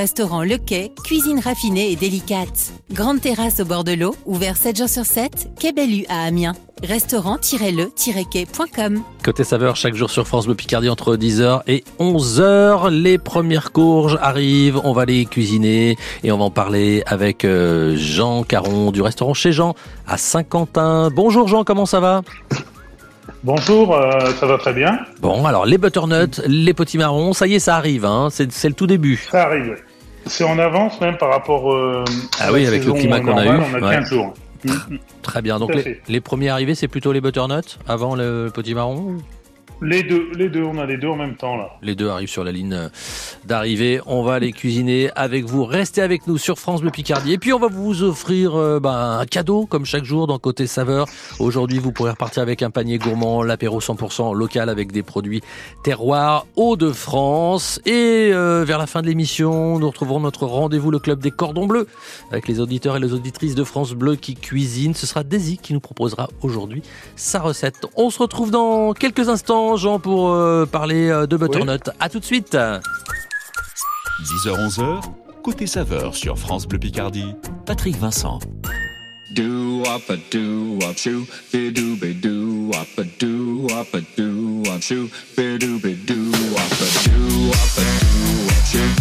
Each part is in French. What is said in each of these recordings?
restaurant Le Quai, cuisine raffinée et délicate. Grande terrasse au bord de l'eau, ouvert 7 jours sur 7, Quai Bellu à Amiens. Restaurant-le-quai.com Côté saveur, chaque jour sur France Bleu Picardie entre 10h et 11h. Les premières courges arrivent, on va les cuisiner et on va en parler avec euh, Jean Caron du restaurant chez Jean à Saint-Quentin. Bonjour Jean, comment ça va? Bonjour, euh, ça va très bien. Bon, alors les butternuts, les petits marrons, ça y est, ça arrive, hein, c'est c'est le tout début. Ça arrive. C'est en avance même par rapport euh, Ah oui, avec le climat qu'on a eu, On a ouais. 15 jours. Très bien, donc les premiers arrivés, c'est plutôt les butternuts avant le petit marron Les deux, les deux, on a les deux en même temps là. Les deux arrivent sur la ligne d'arrivée. On va les cuisiner avec vous. Restez avec nous sur France Bleu Picardie. Et puis, on va vous offrir euh, bah, un cadeau, comme chaque jour, dans Côté Saveur. Aujourd'hui, vous pourrez repartir avec un panier gourmand, l'apéro 100% local avec des produits terroirs Hauts-de-France. Et euh, vers la fin de l'émission, nous retrouverons notre rendez-vous, le Club des Cordons Bleus, avec les auditeurs et les auditrices de France Bleu qui cuisinent. Ce sera Daisy qui nous proposera aujourd'hui sa recette. On se retrouve dans quelques instants, Jean, pour euh, parler euh, de butternut. À tout de suite. 10h-11h, côté saveur sur France Bleu Picardie, Patrick Vincent. Do up a do up shoo, be do be do up a do up a do up shoo, be do be do up a do up a do up shoo,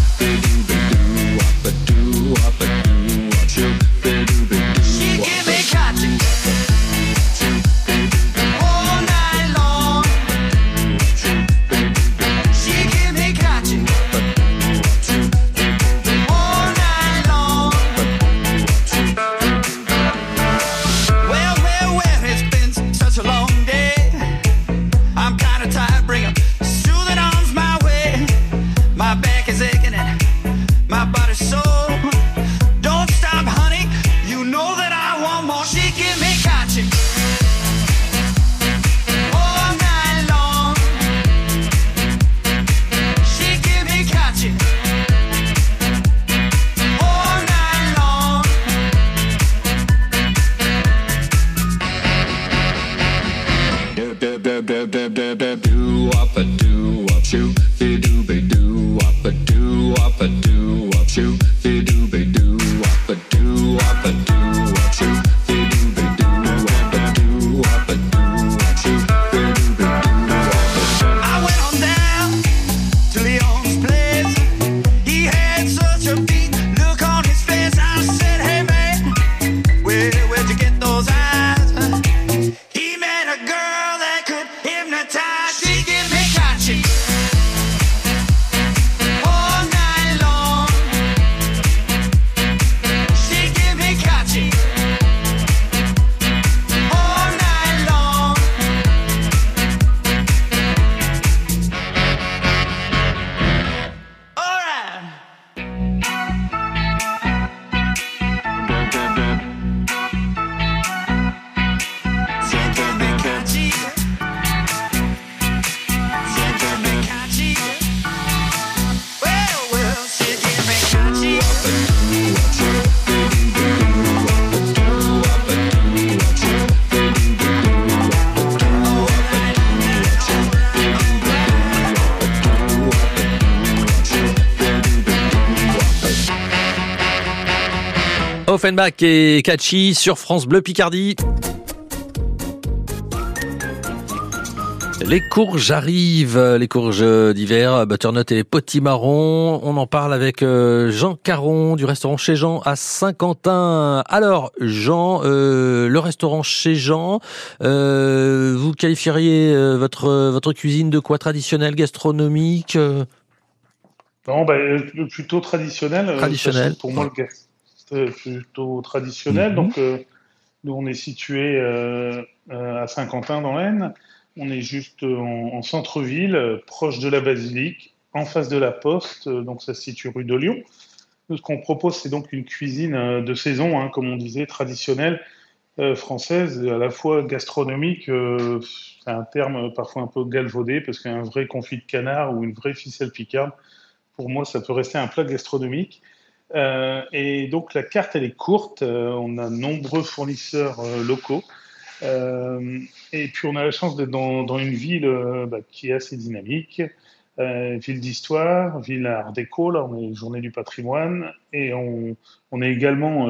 Offenbach et Catchy sur France Bleu Picardie. Les courges arrivent, les courges d'hiver, butternut et potimarron. On en parle avec euh, Jean Caron du restaurant chez Jean à Saint-Quentin. Alors, Jean, euh, le restaurant chez Jean, euh, vous qualifieriez votre votre cuisine de quoi traditionnelle, gastronomique Non, bah, plutôt traditionnel. Traditionnel, parce que Pour moi, le gaz, c'est plutôt traditionnel. Mhm. Donc, euh, nous, on est situé euh, euh, à Saint-Quentin dans l'Aisne. On est juste en, en centre-ville, proche de la basilique, en face de la poste. donc, ça se situe rue de Lyon. Nous, ce qu'on propose, c'est donc une cuisine de saison, hein, comme on disait, traditionnelle, euh, française, à la fois gastronomique. euh, c'est un terme parfois un peu galvaudé, parce qu'un vrai confit de canard ou une vraie ficelle picarde, pour moi, ça peut rester un plat gastronomique. Euh, et donc la carte, elle est courte. Euh, on a nombreux fournisseurs euh, locaux. Et puis on a la chance d'être dans, dans une ville bah, qui est assez dynamique, ville d'histoire, ville art déco, là on est journée du patrimoine, et on, on est également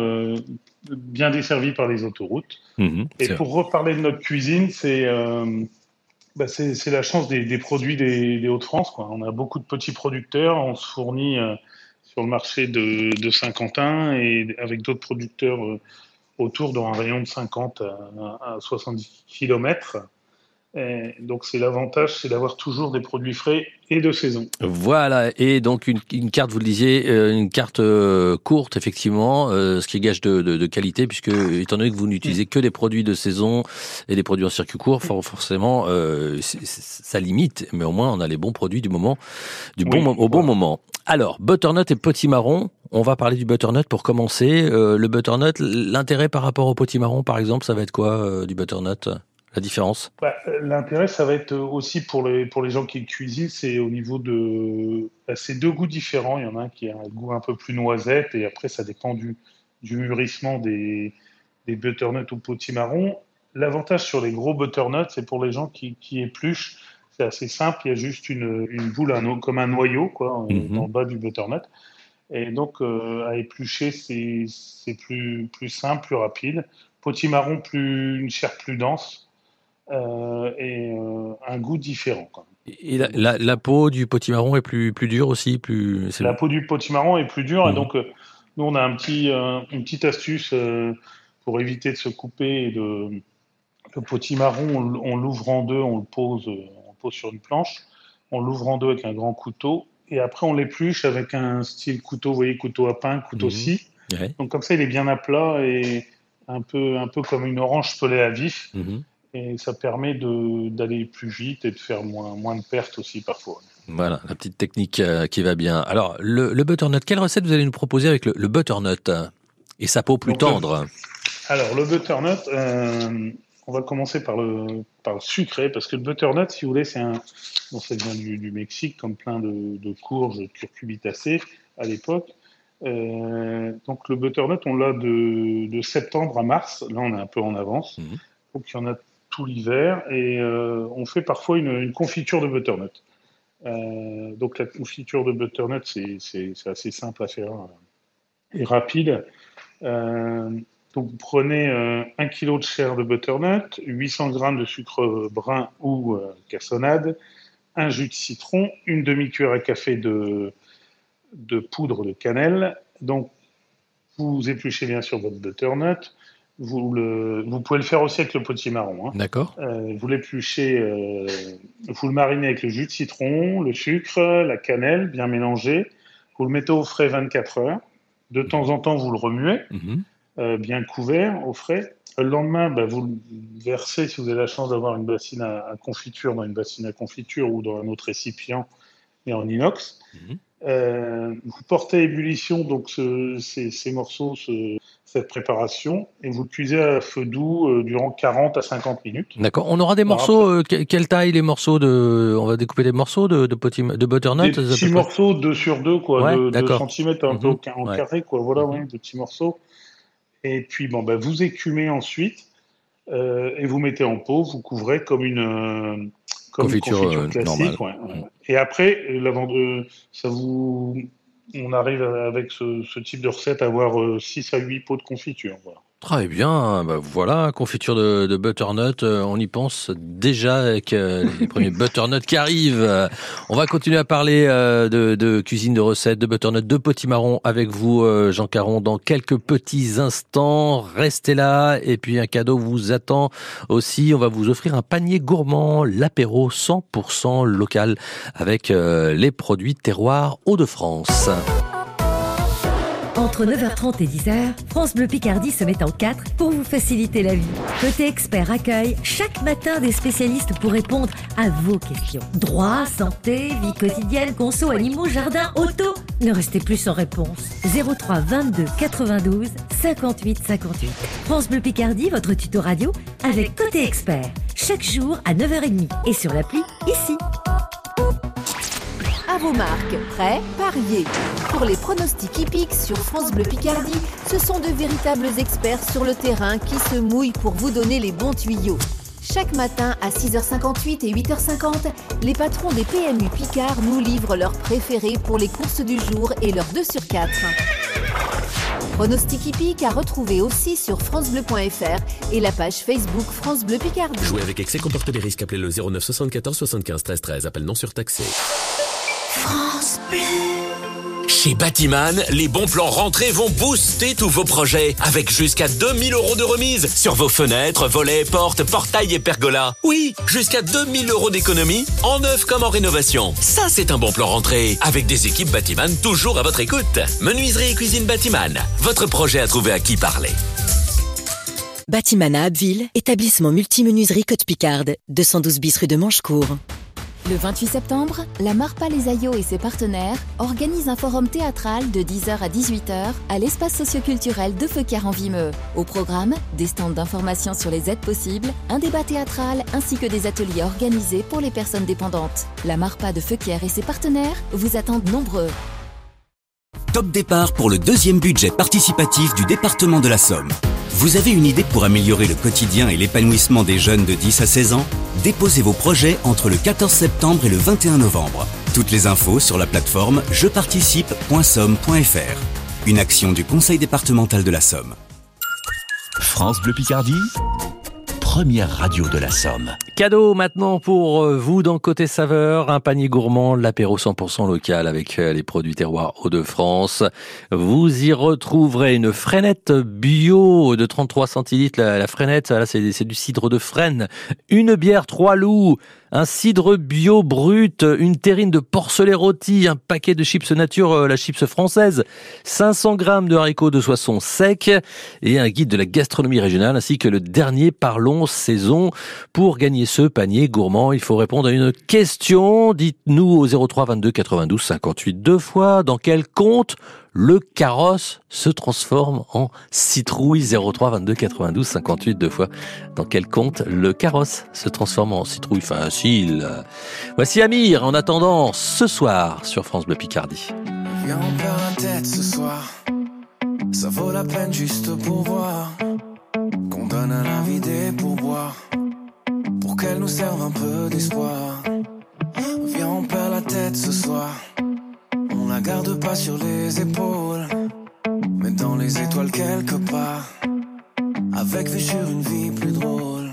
bien desservi par les autoroutes. Mhm, Et pour reparler de notre cuisine, c'est bah, c'est la chance des, des produits des, des Hauts-de-France. On a beaucoup de petits producteurs, on se fournit le marché de, de Saint-Quentin et avec d'autres producteurs euh, autour dans un rayon de 50 à, à 70 km. Et donc c'est l'avantage, c'est d'avoir toujours des produits frais et de saison. Voilà, et donc une, une carte, vous le disiez, euh, une carte euh, courte, effectivement, euh, ce qui est gage de, de, de qualité, puisque étant donné que vous n'utilisez que des produits de saison et des produits en circuit court, for- forcément, euh, ça limite, mais au moins on a les bons produits du moment, du bon, Oui, au bon moment. Alors, butternut et potimarron, on va parler du butternut pour commencer. Euh, le butternut, l'intérêt par rapport au potimarron, par exemple, ça va être quoi euh, du butternut? La différence? Bah, L'intérêt, ça va être aussi pour les, pour les gens qui cuisinent, c'est au niveau de. bah, c'est deux goûts différents. Il y en a un qui a un goût un peu plus noisette, et après, ça dépend du, du mûrissement des, des butternuts ou potimarron. L'avantage sur les gros butternuts, c'est pour les gens qui, qui épluchent. C'est assez simple, il y a juste une, une boule, un, comme un noyau, quoi, Mhm. le bas du butternut. Et donc, euh, à éplucher, c'est c'est plus, plus simple, plus rapide. Potimarron, plus, une chair plus dense euh, et euh, un goût différent. Et la, la, la peau du potimarron est plus, plus dure aussi plus... La peau du potimarron est plus dure, Mhm. et donc euh, nous on a un petit, une petite astuce pour éviter de se couper. Et de... Le potimarron, on, l'ouvre en deux, on le pose, on le pose sur une planche, on l'ouvre en deux avec un grand couteau, et après on l'épluche avec un style couteau, vous voyez, couteau à pain, couteau Mhm. scie. Ouais. Donc comme ça, il est bien à plat et un peu, un peu comme une orange pelée à vif. Mhm. Et ça permet de- d'aller plus vite et de faire moins, moins de pertes aussi parfois. Voilà, la petite technique euh, qui va bien. Alors, le, le butternut, quelle recette vous allez nous proposer avec le, le butternut et sa peau plus Donc, le- tendre Alors, le butternut, euh, on va commencer par le, par le sucré, parce que le butternut, si vous voulez, c'est un. Bon, ça vient du, du Mexique, comme plein de, de courges, de curcubitacées à l'époque. Euh, donc, le butternut, on l'a de, de septembre à mars. Là, on est un peu en avance. Mhm. Donc, il y en a l'hiver. Et euh, on fait parfois une, confiture de butternut. Euh, donc, la confiture de butternut, c'est assez simple à faire euh, et rapide. Donc, vous prenez euh, 1 kg de chair de butternut, 800 g de sucre brun ou cassonade, un jus de citron, une demi-cuillère à café de, de poudre de cannelle. Donc, vous épluchez bien sûr votre butternut. Vous, le, vous pouvez le faire aussi avec le potimarron. Hein. D'accord Euh, vous l'épluchez, euh, vous le marinez avec le jus de citron, le sucre, la cannelle, bien mélangé. Vous le mettez au frais 24 heures. De temps en temps, vous le remuez Mhm. euh, bien couvert au frais. Le lendemain, bah, vous le versez, si vous avez la chance d'avoir une bassine à, à confiture, dans une bassine à confiture ou dans un autre récipient, mais en inox. Mhm. Euh, vous portez à ébullition donc ce- ces, ces morceaux, ce- cette préparation, et vous le cuisez à feu doux euh, durant 40 à 50 minutes. D'accord. On aura des Alors, morceaux, euh, que- quelle taille les morceaux de... On va découper des morceaux de, de, potim- de butternut Des peu petits morceaux 2 sur 2, quoi, Ouais, de 2 d'accord. cm, un peu Mhm. ca- en Ouais. carré, quoi, voilà, ouais, de petits morceaux. Et puis, bon, bah, vous écumez ensuite et vous mettez en pot, vous couvrez comme une, comme une Confiture, confiture euh, classique. ouais, ouais. Et après, euh, l'avant de, ça vous, on arrive avec ce, ce type de recette à avoir 6 à 8 pots de confiture. Voilà. Très bien, bah voilà, confiture de, de butternut, euh, on y pense déjà avec euh, les premiers butternuts qui arrivent. Euh, On va continuer à parler euh, de, de cuisine, de recettes, de butternut, de potimarron avec vous, Jean Caron, dans quelques petits instants. Restez là, et puis un cadeau vous attend aussi. On va vous offrir un panier gourmand, l'apéro 100% local avec les produits terroirs Hauts-de-France. Entre 9h30 et 10h, France Bleu Picardie se met en quatre pour vous faciliter la vie. Côté expert accueille chaque matin des spécialistes pour répondre à vos questions. Droit, santé, vie quotidienne, conso, animaux, jardin, auto. Ne restez plus sans réponse. 03 22 92 58 58. France Bleu Picardie, votre tuto radio avec Côté expert. Chaque jour à 9h30 et sur l'appli ici. Vos marques, prêts, pariez. Pour les pronostics hippiques sur France Bleu Picardie, ce sont de véritables experts sur le terrain qui se mouillent pour vous donner les bons tuyaux. Chaque matin à 6h58 et 8h50, les patrons des PMU Picard nous livrent leurs préférés pour les courses du jour et leurs 2 sur 4. Pronostic hippique à retrouver aussi sur francebleu.fr et la page Facebook France Bleu Picardie. Jouer avec excès comporte des risques. Appelez le 09 74 75 13 13. Appel non surtaxé. France Bleu. Chez Batiman, les bons plans rentrés vont booster tous vos projets avec jusqu'à 2000 euros de remise sur vos fenêtres, volets, portes, portails et pergolas. Oui, jusqu'à 2000 euros d'économie en neuf comme en rénovation. Ça, c'est un bon plan rentré avec des équipes Batiman toujours à votre écoute. Menuiserie et cuisine Batiman, votre projet à trouver à qui parler. Batiman à Abbeville, établissement multimenuiserie Côte Picarde, 212 bis rue de Manchecourt. Le 28 septembre, la Marpa Les Aïeux et ses partenaires organisent un forum théâtral de 10h à 18h à l'espace socioculturel de Feuquières en Vimeux. Au programme, des stands d'information sur les aides possibles, un débat théâtral ainsi que des ateliers organisés pour les personnes dépendantes. La Marpa de Feuquières et ses partenaires vous attendent nombreux. Top départ pour le deuxième budget participatif du département de la Somme. Vous avez une idée pour améliorer le quotidien et l'épanouissement des jeunes de 10 à 16 ans? Déposez vos projets entre le 14 septembre et le 21 novembre. Toutes les infos sur la plateforme jeparticipe.somme.fr. Une action du Conseil départemental de la Somme. France Bleu Picardie, première radio de la Somme. Cadeau maintenant pour euh, vous dans Côté Saveur, un panier gourmand, l'apéro 100% local avec euh, les produits terroirs Hauts-de-France. Vous y retrouverez une freinette bio de 33 centilitres. La, la là, c'est c'est du cidre de frêne. Une bière, trois loups. Un cidre bio brut, une terrine de porcelet rôti, un paquet de chips nature, euh, la chips française, 500 grammes de haricots de soissons secs et un guide de la gastronomie régionale ainsi que le dernier Parlons Saison. Pour gagner ce panier gourmand, il faut répondre à une question. Dites-nous au 03 22 92 58 deux fois dans quel compte le carrosse se transforme en citrouille? 03 22 92 58 deux fois. Dans quel compte le carrosse se transforme en citrouille? Facile. Voici Amir en attendant ce soir sur France Bleu Picardie. Qu'on donne à la vie des pourboires. Pour qu'elle nous serve un peu d'espoir. Viens, on perd la tête ce soir. On la garde pas sur les épaules. Mais dans les étoiles quelque part. Avec vue sur une vie plus drôle.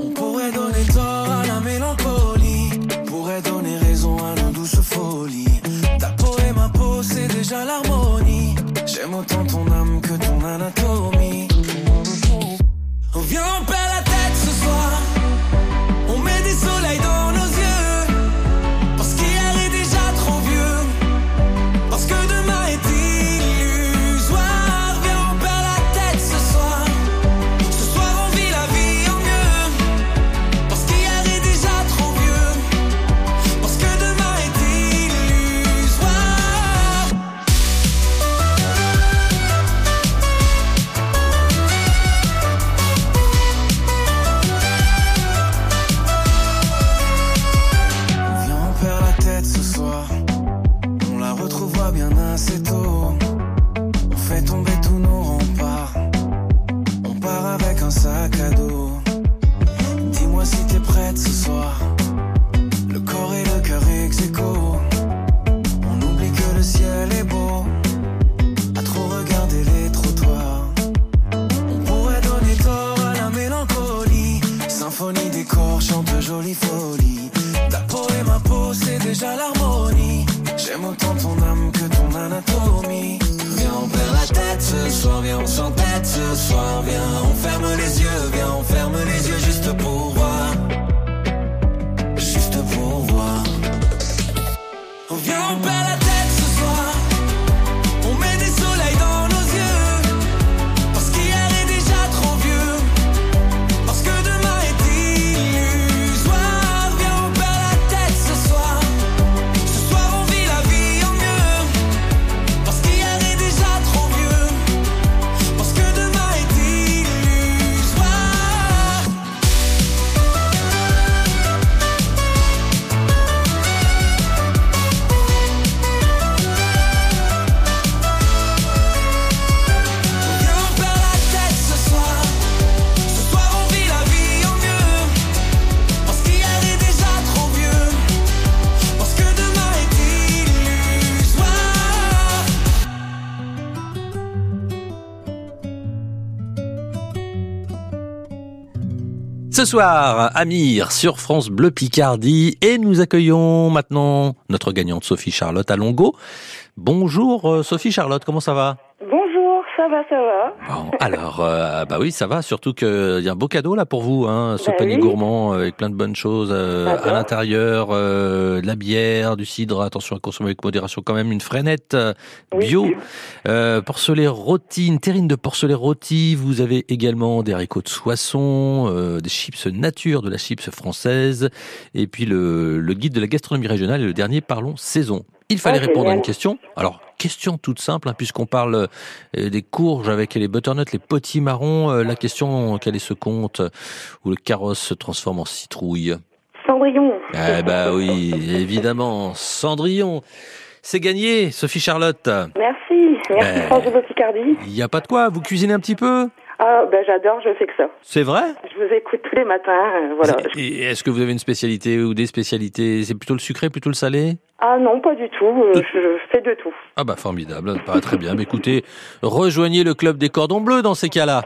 On pourrait donner tort à la mélancolie. Pourrait donner raison à nos douces folies. Ta peau et ma peau, c'est déjà l'harmonie. J'aime autant ton âme que ton J'aime autant ton âme que ton anatomie. Viens, on perd la tête ce soir, viens, on s'entête ce soir. Viens, on ferme les yeux, viens, on ferme les yeux juste pour voir. Juste pour voir. Viens, on perd Ce soir, Amir sur France Bleu Picardie et nous accueillons maintenant notre gagnante Sophie Charlotte à Longo. Bonjour euh, Sophie Charlotte, comment ça va? Ça va, ça va. Bon, alors, euh, bah oui, ça va, surtout qu'il y a un beau cadeau là pour vous, hein, ce Bah panier oui. gourmand avec plein de bonnes choses euh, à l'intérieur, euh, de la bière, du cidre, attention à consommer avec modération quand même, une freinette euh, bio, euh, porcelet rôti, une terrine de porcelet rôti, vous avez également des haricots de Soissons, euh, des chips nature, de la chips française, et puis le, le guide de la gastronomie régionale et le dernier, parlons saison. Il fallait répondre à une question. Alors, question toute simple, hein, puisqu'on parle euh, des courges avec les butternuts, les potimarrons. euh, la question, quel est ce conte où le carrosse se transforme en citrouille? Cendrillon. Eh ben oui, évidemment, Cendrillon. C'est gagné, Sophie Charlotte. Merci, merci Ben, France de Picardie. Il n'y a pas de quoi, vous cuisinez un petit peu? Ah, ben j'adore, je fais que ça. C'est vrai? Je vous écoute tous les matins, euh, voilà. Et Est-ce que vous avez une spécialité ou des spécialités? C'est plutôt le sucré, plutôt le salé? Ah non, pas du tout, euh, je, je fais de tout. Ah bah formidable, ça paraît très bien. Mais écoutez, rejoignez le club des cordons bleus dans ces cas-là.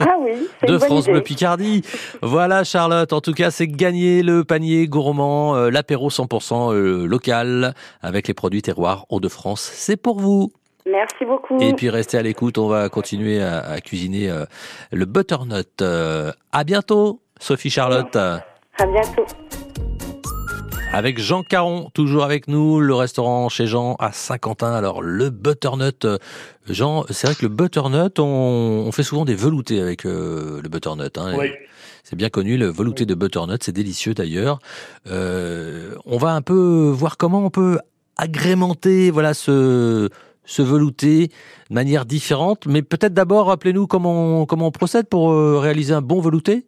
Ah oui, de une bonne France idée. Bleu Picardie. Voilà Charlotte, en tout cas c'est gagné le panier gourmand, euh, l'apéro 100% euh, local avec les produits terroirs Hauts-de-France. C'est pour vous. Merci beaucoup. Et puis restez à l'écoute, on va continuer à, à cuisiner euh, le butternut. Euh, à bientôt Sophie Charlotte. À bientôt. Avec Jean Caron, toujours avec nous, le restaurant chez Jean à Saint-Quentin. Alors le butternut, euh, Jean, c'est vrai que le butternut, on, on fait souvent des veloutés avec euh, le butternut. Hein, Oui. C'est bien connu, le velouté de butternut, c'est délicieux d'ailleurs. Euh, on va un peu voir comment on peut agrémenter voilà ce ce velouté de manière différente. Mais peut-être d'abord, rappelez-nous comment on, comment on procède pour euh, réaliser un bon velouté.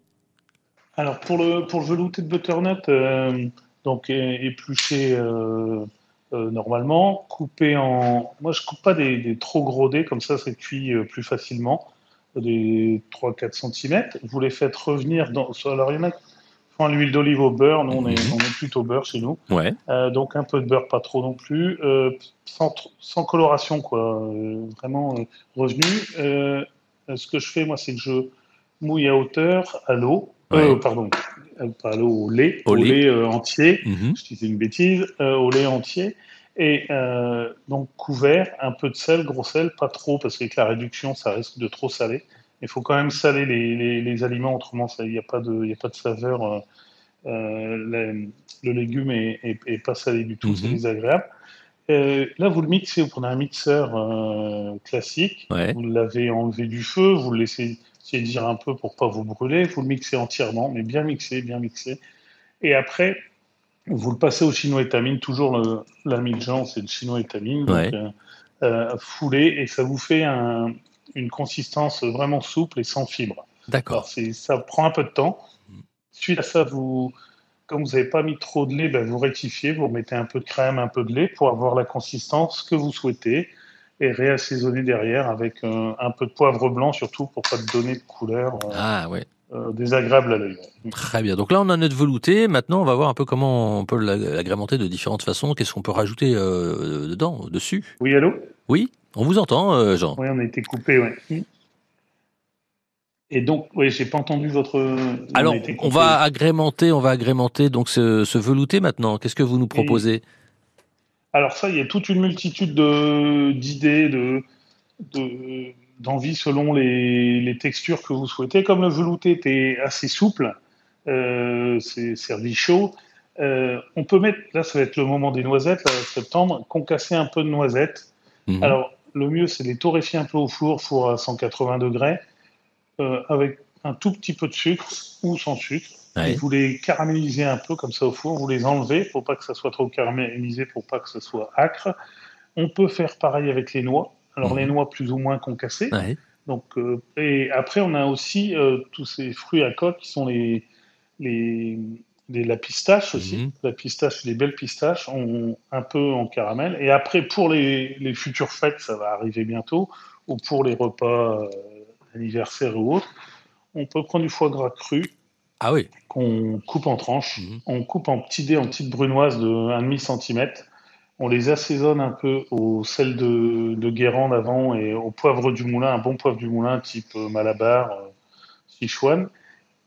Alors pour le pour le velouté de butternut, euh, donc épluché euh, normalement, coupé en. Moi je coupe pas des, des trop gros dés comme ça, ça cuit plus facilement, des 3-4 cm. Vous les faites revenir dans. Alors il l'huile d'olive au beurre, nous on est, on est plutôt beurre chez nous. Ouais. Euh, donc un peu de beurre, pas trop non plus, euh, sans, sans coloration quoi, euh, vraiment revenu. Ce que je fais moi, c'est que je mouille à hauteur à l'eau, Ouais. pardon, pas à l'eau, au lait, Au au lait. lait, entier. Mhm. Je disais une bêtise, au lait entier. Et donc couvert, un peu de sel, gros sel, pas trop parce qu'avec la réduction, ça risque de trop saler. Il faut quand même saler les, les- les aliments, autrement il n'y a, a pas de saveur. euh, euh, le, légume est, est- est pas salé du tout, c'est Mhm. désagréable. Euh, là, vous le mixez, vous prenez un mixeur euh, classique, Ouais. vous l'avez enlevé du feu, vous le laissez tiédir un peu pour pas vous brûler, vous le mixez entièrement, mais bien mixé, bien mixé. Et après, vous le passez au chinois étamine, toujours l'ami de Jean, c'est le chinois étamine, donc Ouais. foulé, et ça vous fait un- une consistance vraiment souple et sans fibre. D'accord. Ça prend un peu de temps. Suite à ça, vous, comme vous n'avez pas mis trop de lait, ben, vous rectifiez, vous mettez un peu de crème, un peu de lait pour avoir la consistance que vous souhaitez et réassaisonner derrière avec un peu de poivre blanc surtout pour pas te donner de couleur euh, Ah ouais. Euh, désagréable à l'œil. Très bien. Donc là, on a notre velouté. Maintenant, on va voir un peu comment on peut l'ag- l'agrémenter de différentes façons. Qu'est-ce qu'on peut rajouter euh, dedans, dessus? Oui, allô? Oui, on vous entend, euh, Jean. Oui, on a été coupé, oui. Et donc, oui, j'ai pas entendu votre. Alors, on va agrémenter, on va agrémenter donc ce, ce velouté maintenant. Qu'est-ce que vous nous proposez? Alors ça, il y a toute une multitude de- d'idées, de, de- d'envies selon les, les textures que vous souhaitez. Comme le velouté était assez souple, euh, c'est servi chaud, euh, on peut mettre, là ça va être le moment des noisettes, là, septembre, concasser un peu de noisettes. Mhm. Alors le mieux c'est les torréfier un peu au four, four à 180 degrés, euh, avec un tout petit peu de sucre ou sans sucre. Ouais. Et vous les caramélisez un peu comme ça au four, vous les enlevez pour pas que ça soit trop caramélisé, pour pas que ça soit acre. On peut faire pareil avec les noix. Alors les noix plus ou moins concassées. Ouais. Donc, euh, et après, on a aussi euh, tous ces fruits à coque qui sont les, les, les- la pistache aussi. La pistache, les belles pistaches, on, un peu en caramel. Et après, pour les, les futures fêtes, ça va arriver bientôt, ou pour les repas euh, anniversaires ou autres, on peut prendre du foie gras cru. Ah oui. Qu'on coupe en tranches. On coupe en petits dés, en petites brunoises de 1,5 cm. On les assaisonne un peu au sel de, de Guérande avant et au poivre du moulin, un bon poivre du moulin type euh, Malabar, euh, Sichuan.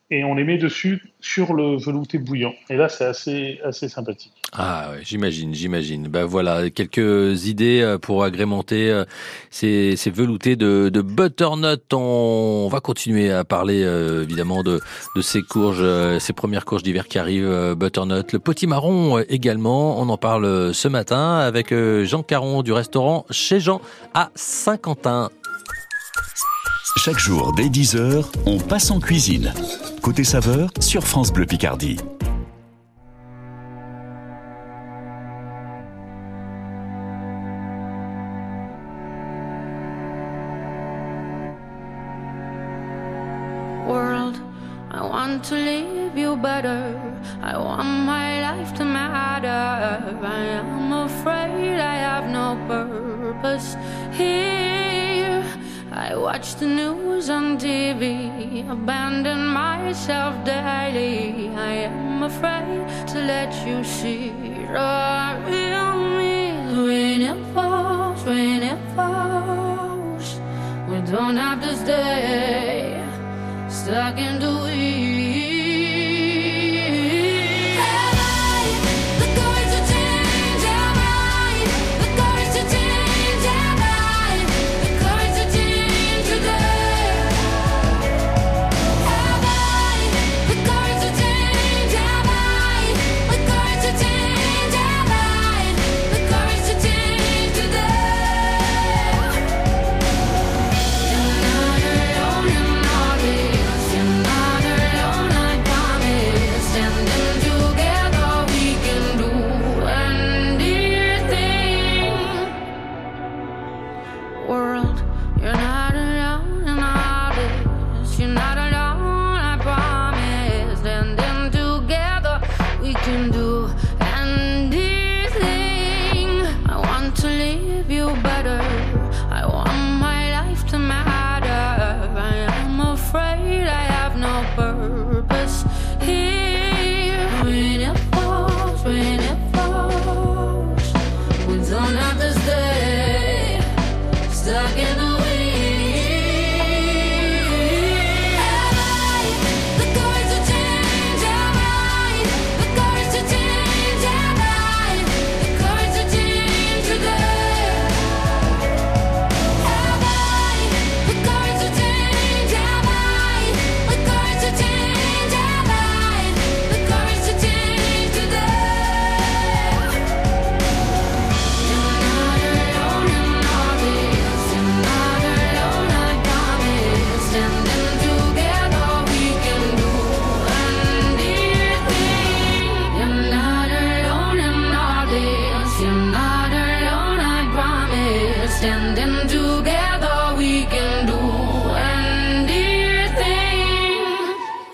Et on les met dessus sur le velouté bouillant. Et là, c'est assez, assez sympathique. Ah, j'imagine, j'imagine. Ben voilà, quelques idées euh, pour agrémenter euh, ces, ces veloutés de, butternut. On va continuer à parler euh, évidemment de, de ces courges, ces premières courges d'hiver qui arrivent, butternut. Le petit marron euh, également, on en parle ce matin avec Jean Caron du restaurant Chez Jean à Saint-Quentin. Chaque jour, dès 10h, on passe en cuisine. Côté saveur, sur France Bleu Picardie. world. I want to leave you better. I want my life to matter. I am afraid I have no purpose here. I watch the news on TV, abandon myself daily. I am afraid to let you see the real me. When it falls, when it falls, we don't have to stay stuck in the weeds.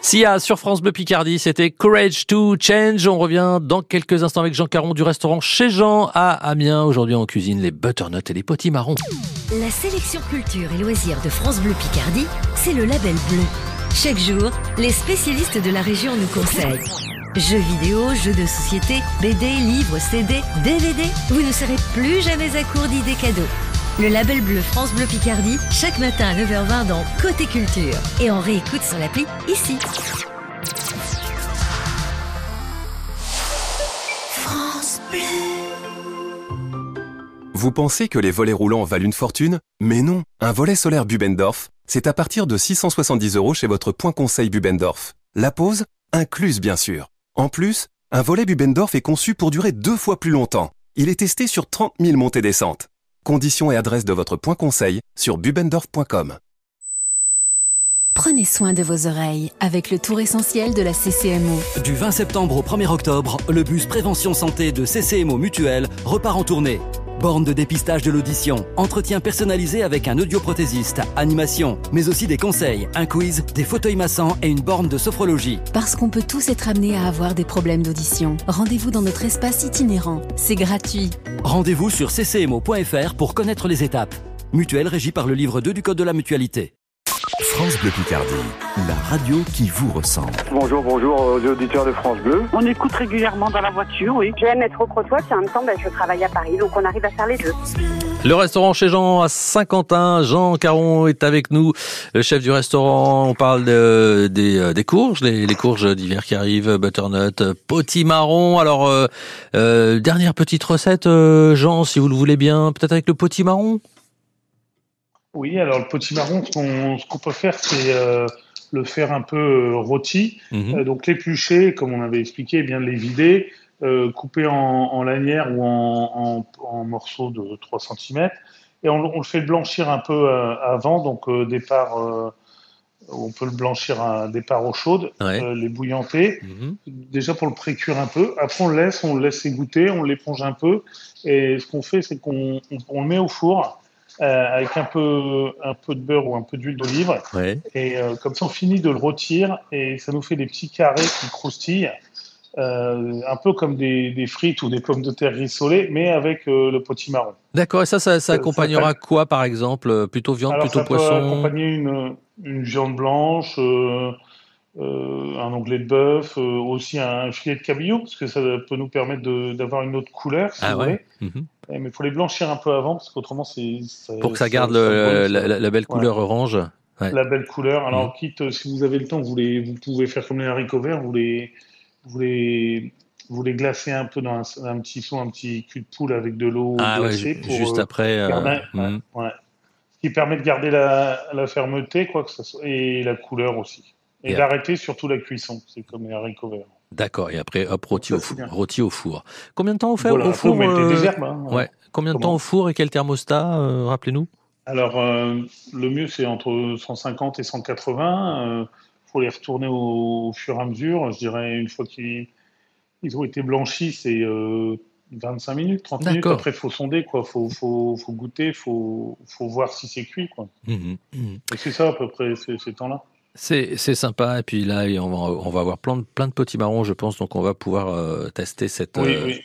Sia sur France Bleu Picardie, c'était Courage to Change. On revient dans quelques instants avec Jean Caron du restaurant Chez Jean à Amiens. Aujourd'hui, on cuisine les butternuts et les potimarrons. La sélection culture et loisirs de France Bleu Picardie, c'est le label bleu. Chaque jour, les spécialistes de la région nous conseillent. Jeux vidéo, jeux de société, BD, livres, CD, DVD, vous ne serez plus jamais à court d'idées cadeaux. Le label bleu France Bleu Picardie, chaque matin à 9h20 dans Côté Culture. Et on réécoute sur l'appli ici. France Bleu. Vous pensez que les volets roulants valent une fortune? Mais non, un volet solaire Bubendorf, c'est à partir de 670 euros chez votre point conseil Bubendorf. La pose incluse bien sûr. En plus, un volet Bubendorf est conçu pour durer deux fois plus longtemps. Il est testé sur 30 000 montées-descentes. Conditions et adresse de votre point conseil sur bubendorf.com. Prenez soin de vos oreilles avec le tour essentiel de la CCMO. Du 20 septembre au 1er octobre, le bus Prévention Santé de CCMO Mutuel repart en tournée. Borne de dépistage de l'audition, entretien personnalisé avec un audioprothésiste, animation, mais aussi des conseils, un quiz, des fauteuils massants et une borne de sophrologie. Parce qu'on peut tous être amenés à avoir des problèmes d'audition. Rendez-vous dans notre espace itinérant. C'est gratuit. Rendez-vous sur ccmo.fr pour connaître les étapes. Mutuelle régie par le livre 2 du Code de la mutualité. France Bleu Picardie, la radio qui vous ressemble. Bonjour, bonjour aux auditeurs de France Bleu. On écoute régulièrement dans la voiture, oui. J'aime être au Crotoy, puis en même temps, ben, je travaille à Paris, donc on arrive à faire les deux. Le restaurant chez Jean à Saint-Quentin, Jean Caron est avec nous, le chef du restaurant. On parle de- des, euh, des courges, les, les courges d'hiver qui arrivent, butternut, euh, potimarron. Alors, euh, euh, dernière petite recette, euh, Jean, si vous le voulez bien, peut-être avec le potimarron? Oui, alors le potimarron, ce qu'on ce qu'on peut faire, c'est euh, le faire un peu euh, rôti. Mhm. Euh, donc l'éplucher, comme on avait expliqué, eh bien les vider, euh, couper en, en lanières ou en, en- en morceaux de 3 cm. Et on, on le fait blanchir un peu euh, avant, donc euh, départ, euh, on peut le blanchir à départ eau chaude, Ouais. euh, les bouillanter, Mhm. déjà pour le précuire un peu. Après on le laisse, on le laisse égoutter, on l'éponge un peu. Et ce qu'on fait, c'est qu'on on, on le met au four avec un peu, un peu de beurre ou un peu d'huile d'olive. Ouais. Et euh, comme ça, on finit de le rôtir et ça nous fait des petits carrés qui croustillent, euh, un peu comme des, des frites ou des pommes de terre rissolées, mais avec euh, le potimarron. D'accord, et ça, ça, ça ça accompagnera quoi, par exemple? Euh, Plutôt viande, Alors, plutôt ça peut poisson? accompagner une, une viande blanche, euh, euh, un onglet de bœuf, euh, aussi un filet de cabillaud, parce que ça peut nous permettre d'avoir une autre couleur, si Ah vous ouais voulez. Mhm. Eh, Mais il faut les blanchir un peu avant, parce qu'autrement, c'est... Pour que ça garde le- la, la- la belle couleur orange. Ouais. la belle couleur. Alors, Mhm. quitte, euh, si vous avez le temps, vous, les, vous pouvez faire comme les haricots verts, vous les, vous les, vous les glacez un peu dans un, un petit seau, un petit cul de poule avec de l'eau Ah ouais, glacée. ju- pour, juste euh, après, euh, garder- ouais, mhm. ouais. Ce qui permet de garder la, la fermeté, quoi que ça soit, et la couleur aussi. Et Et d'arrêter surtout la cuisson. C'est comme les haricots verts. D'accord, et après, hop, rôti au, bien. rôti au four. Combien de temps vous faites Voilà, au four mettez des euh, herbes, hein. ouais. Combien de temps au four et quel thermostat euh, Rappelez-nous? Alors, euh, le mieux, c'est entre 150 et 180. Il faut les retourner au, au fur et à mesure. Je dirais, une fois qu'ils ils ont été blanchis, c'est euh, 25 minutes, 30 minutes. Après, il faut sonder, quoi. Il faut, faut, faut goûter, il faut, faut voir si c'est cuit, quoi. Mhm. Et c'est ça, à peu près, ces temps-là. C'est c'est sympa, et puis là, on va, on va avoir plein de, plein de petits marrons, je pense, donc on va pouvoir euh, tester cette, Oui, euh, oui.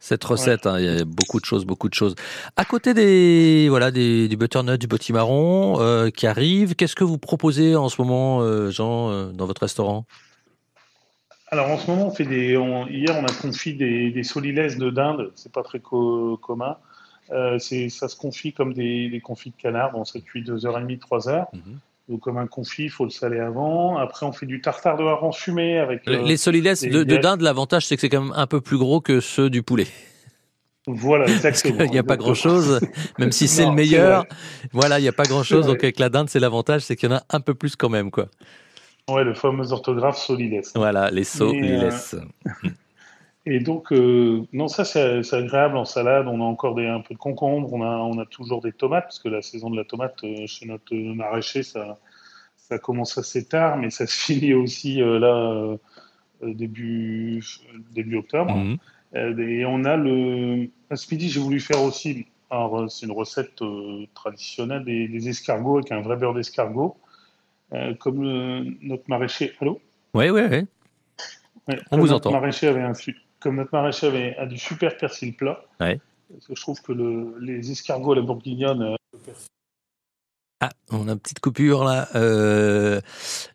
cette recette. hein. Il y a beaucoup de choses, beaucoup de choses. À côté des voilà des, du butternut, du potimarron euh, qui arrive, qu'est-ce que vous proposez en ce moment, Jean, dans votre restaurant? Alors, en ce moment, on fait des. on- hier, on a confit des, des de dinde. C'est pas très co- commun. Euh, ça se confie comme des, des confits de canard. Bon, ça cuit 2h30, 3h. Mhm. Donc, comme un confit, il faut le saler avant. Après, on fait du tartare de hareng fumé avec. Les- euh, Les solilès des- de, dinde, l'avantage, c'est que c'est quand même un peu plus gros que ceux du poulet. Voilà, exactement. qu'il n'y a pas grand chose, même si c'est le meilleur. Voilà, il n'y a pas grand chose. Donc avec la dinde, c'est l'avantage, c'est qu'il y en a un peu plus quand même, quoi. Ouais, le fameux orthographe solilès. Voilà, les sauts, Mais, les euh, laisses. Et donc, euh, non, ça c'est agréable en salade. On a encore des, un peu de concombre, on a, on a toujours des tomates, parce que la saison de la tomate euh, chez notre euh, maraîcher, ça, ça commence assez tard, mais ça se finit aussi euh, là, début, début octobre. Euh, et on a le. à Ce midi, j'ai voulu faire aussi. alors, C'est une recette traditionnelle des, des escargots avec un vrai beurre d'escargot. Comme le- notre maraîcher. Allô? Oui, oui, oui. Ouais, On vous entend. Maraîcher avait un, comme notre maraîcher avait a du super persil plat, Ouais. parce que je trouve que le- les escargots à la bourguignonne, euh, Ah, on a une petite coupure là. Euh,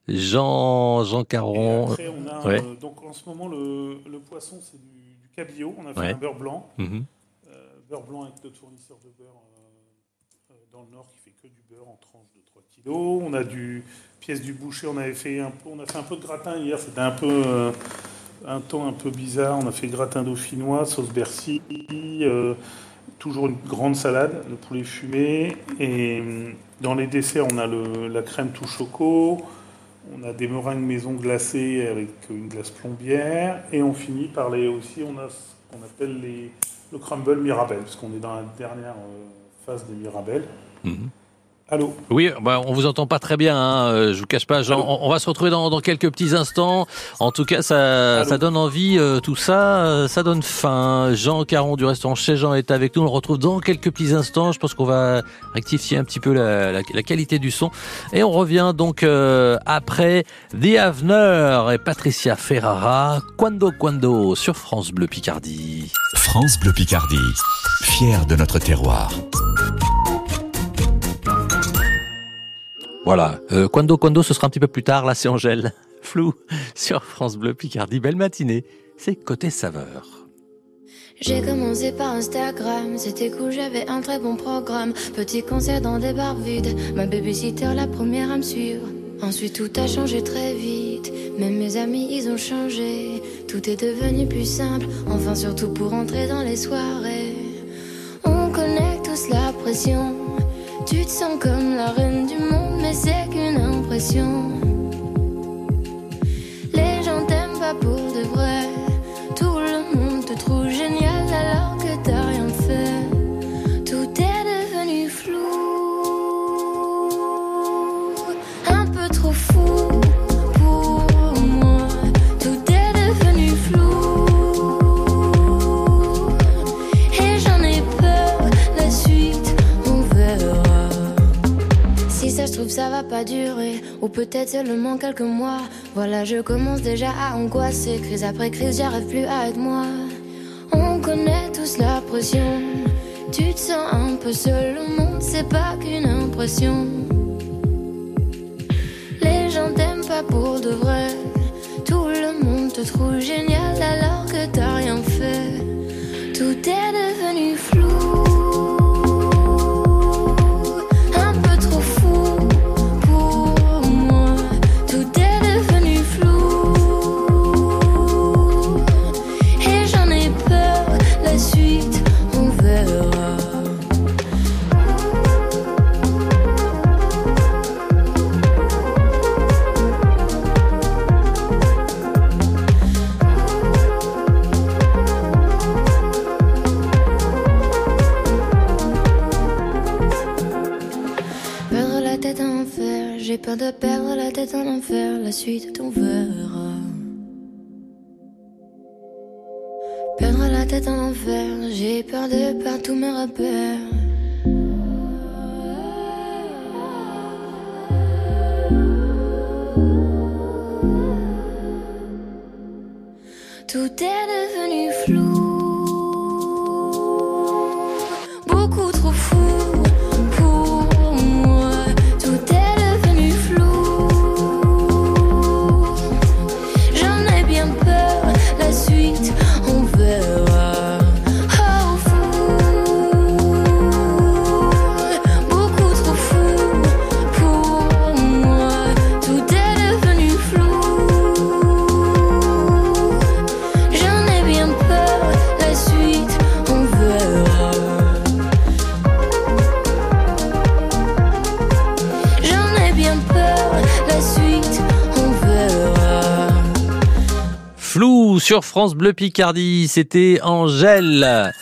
Jean, Jean Caron. Après, on a, Ouais. euh, donc en ce moment, le, le poisson, c'est du, du cabillaud. On a fait Ouais. un beurre blanc. Mhm. Euh, beurre blanc avec notre fournisseur de beurre dans le Nord qui fait que du beurre en tranches de 3 kilos. On a du pièce du boucher. On avait fait un peu, on a fait un peu de gratin hier. C'était un peu euh, un temps un peu bizarre. On a fait gratin dauphinois, sauce Bercy. euh, toujours une grande salade, le poulet fumé. Et hum, dans les desserts, on a la crème tout choco. On a des meringues maison glacées avec une glace plombière. Et on finit par les aussi, on a ce qu'on appelle le crumble Mirabelle, parce qu'on est dans la dernière euh, phase des Mirabelles. Mhm. Allô Oui, bah, on vous entend pas très bien. Hein, euh, je vous cache pas. Jean, on, on va se retrouver dans, dans quelques petits instants. En tout cas, ça, ça donne envie. euh, tout ça, euh, ça donne faim. Jean Caron du restaurant chez Jean est avec nous. On le retrouve dans quelques petits instants. Je pense qu'on va rectifier un petit peu la, la- la qualité du son. Et on revient donc euh, après The Avener et Patricia Ferrara. Quando Quando sur France Bleu Picardie. France Bleu Picardie, fier de notre terroir. Voilà. Euh, Quando Quando, ce sera un petit peu plus tard. Là, c'est Angèle. Flou sur France Bleu Picardie. Belle matinée. C'est côté saveur. J'ai commencé par Instagram, c'était cool, j'avais un très bon programme. Petit concert dans des bars vides, ma babysitter la première à me suivre. Ensuite tout a changé très vite, même mes amis ils ont changé. Tout est devenu plus simple, enfin surtout pour entrer dans les soirées. On connaît tous la pression, tu te sens comme la reine du monde, qu'une Ça va pas durer, ou peut-être seulement quelques mois. Voilà, je commence déjà à angoisser. Crise après crise, j'arrive plus à être moi. On connaît tous la pression. Tu te sens un peu seul, le monde c'est pas qu'une impression. Les gens t'aiment pas pour de vrai. Tout le monde te trouve génial alors que t'as rien fait. Tout est devenu flou. De perdre tous sur France Bleu Picardie, c'était Angèle.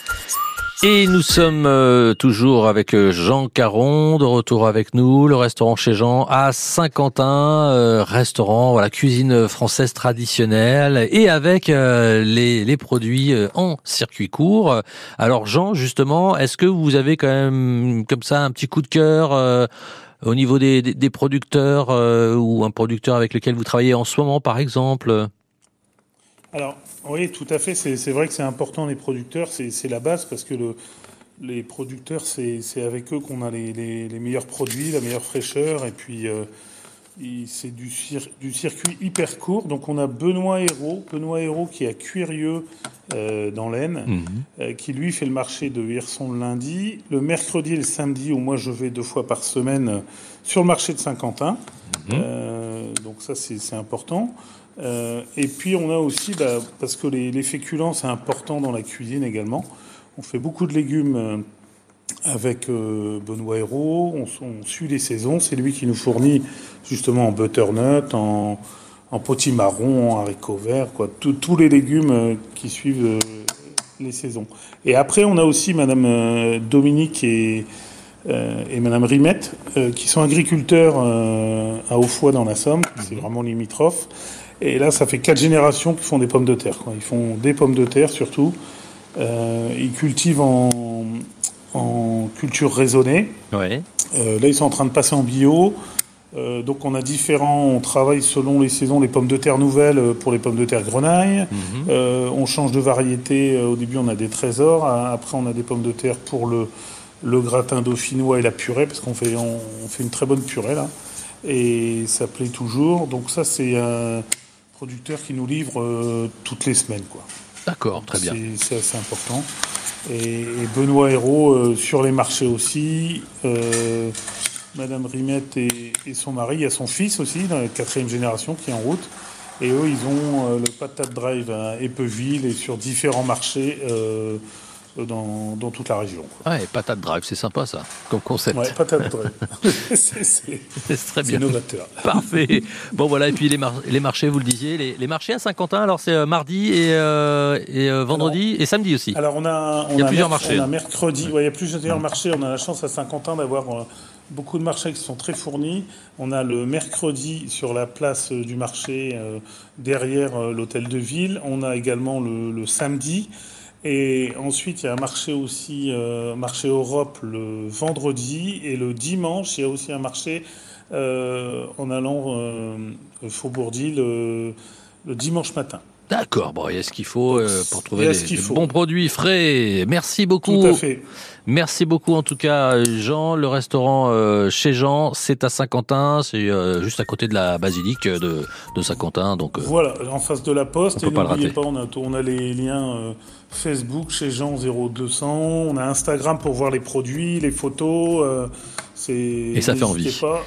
Et nous sommes euh, toujours avec euh, Jean Caron, de retour avec nous, le restaurant chez Jean à Saint-Quentin, euh, restaurant, voilà, cuisine française traditionnelle, et avec les, les produits en circuit court. Alors Jean, justement, est-ce que vous avez quand même comme ça un petit coup de cœur au niveau des, des, producteurs ou un producteur avec lequel vous travaillez en ce moment, par exemple? Alors, oui, tout à fait. C'est vrai que c'est important, les producteurs, c'est la base parce que le, les producteurs, c'est avec eux qu'on a les, les, les meilleurs produits, la meilleure fraîcheur. Et puis, euh, c'est du, cir- du circuit hyper court. Donc, on a Benoît Hérault, Benoît Hérault qui est à Cuirieux euh, dans l'Aisne, euh, qui lui fait le marché de Hirson le lundi. Le mercredi et le samedi, où moi je vais deux fois par semaine sur le marché de Saint-Quentin. Euh, donc ça, c'est important. Euh, et puis on a aussi, bah, parce que les, les féculents, c'est important dans la cuisine également. On fait beaucoup de légumes euh, avec euh, Benoît Hérault. On, on suit les saisons. C'est lui qui nous fournit justement en butternut, en, en potimarron, en haricots verts, quoi. Tous- tous les légumes qui suivent euh, les saisons. Et après, on a aussi Madame Dominique et, euh, et Madame Rimette, qui sont agriculteurs à Hautfoy dans la Somme. C'est vraiment limitrophe. Et là, ça fait quatre générations qui font des pommes de terre. Quoi. Ils font des pommes de terre surtout. Euh, ils cultivent en, en culture raisonnée. Ouais. Euh, là, ils sont en train de passer en bio. Euh, donc, on a différents. On travaille selon les saisons les pommes de terre nouvelles pour les pommes de terre grenaille. Euh, on change de variété. Au début, on a des trésors. Après, on a des pommes de terre pour le, le gratin dauphinois et la purée, parce qu'on fait, on, on fait une très bonne purée là. et ça plaît toujours. Donc ça, c'est un producteur qui nous livre euh, toutes les semaines. quoi. D'accord, très bien. C'est- assez important. Et, et Benoît Hérault euh, sur les marchés aussi. Euh, Madame Rimette et, et son mari, il y a son fils aussi, dans la quatrième génération, qui est en route. Et eux, ils ont le patate drive à Epeville et sur différents marchés dans, dans toute la région. Ouais, patate drive, c'est sympa ça, comme concept. Ouais, patate drive. C'est- très bien. c'est novateur. Parfait. Bon voilà, et puis les, mar- les marchés, vous le disiez, les, les marchés à Saint-Quentin, alors c'est euh, mardi et, euh, et euh, vendredi et samedi aussi. Alors on a, on Il y a a plusieurs marchés. On a mercredi, ouais, il y a plusieurs marchés. On a la chance à Saint-Quentin d'avoir beaucoup de marchés qui sont très fournis. On a le mercredi sur la place du marché euh, derrière euh, l'hôtel de ville. On a également le, le samedi. Et ensuite, il y a un marché aussi, euh, marché Europe le vendredi. Et le dimanche, il y a aussi un marché euh, en allant euh, au Faubourg-d'Île le, le dimanche matin. D'accord, bon, il y a ce qu'il faut euh, pour trouver des, des bons produits frais. Merci beaucoup. Tout à fait. Merci beaucoup en tout cas Jean. Le restaurant euh, chez Jean, c'est à Saint-Quentin, c'est euh, juste à côté de la basilique de, de Saint-Quentin. Donc Voilà, en face de la poste. On Et pas n'oubliez on a, on a les liens Facebook chez Jean 0200. On a Instagram pour voir les produits, les photos. Et ça fait envie. Pas.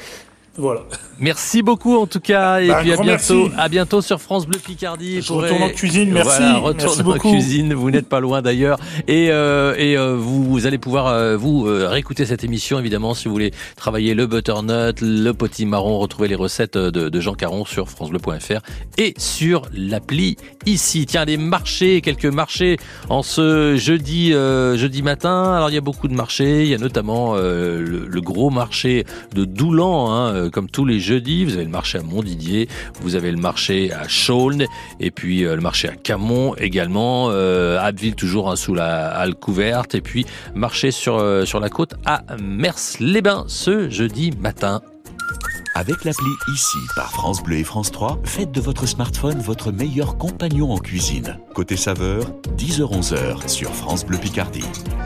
Voilà. Merci beaucoup en tout cas et Bah, puis à bientôt. merci. À bientôt sur France Bleu Picardie. Je retourne en cuisine, merci. Voilà, retourne Merci en beaucoup. cuisine. Vous n'êtes pas loin d'ailleurs et euh, et euh, vous, vous allez pouvoir euh, vous réécouter cette émission évidemment si vous voulez travailler le butternut, le potimarron, retrouver les recettes de, de Jean Caron sur francebleu.fr et sur l'appli ici. Tiens les marchés, quelques marchés en ce jeudi jeudi matin. Alors il y a beaucoup de marchés. Il y a notamment le, le gros marché de Doulan, hein, euh, comme tous les jeudis. Vous avez le marché à Montdidier, vous avez le marché à Chaulnes, et puis euh, le marché à Camon également, euh, Abbeville toujours hein, sous la halle couverte, et puis marché sur, sur la côte à Mers-les-Bains ce jeudi matin. Avec l'appli ICI par France Bleu et France 3, faites de votre smartphone votre meilleur compagnon en cuisine. Côté saveur, 10h-11h sur France Bleu Picardie.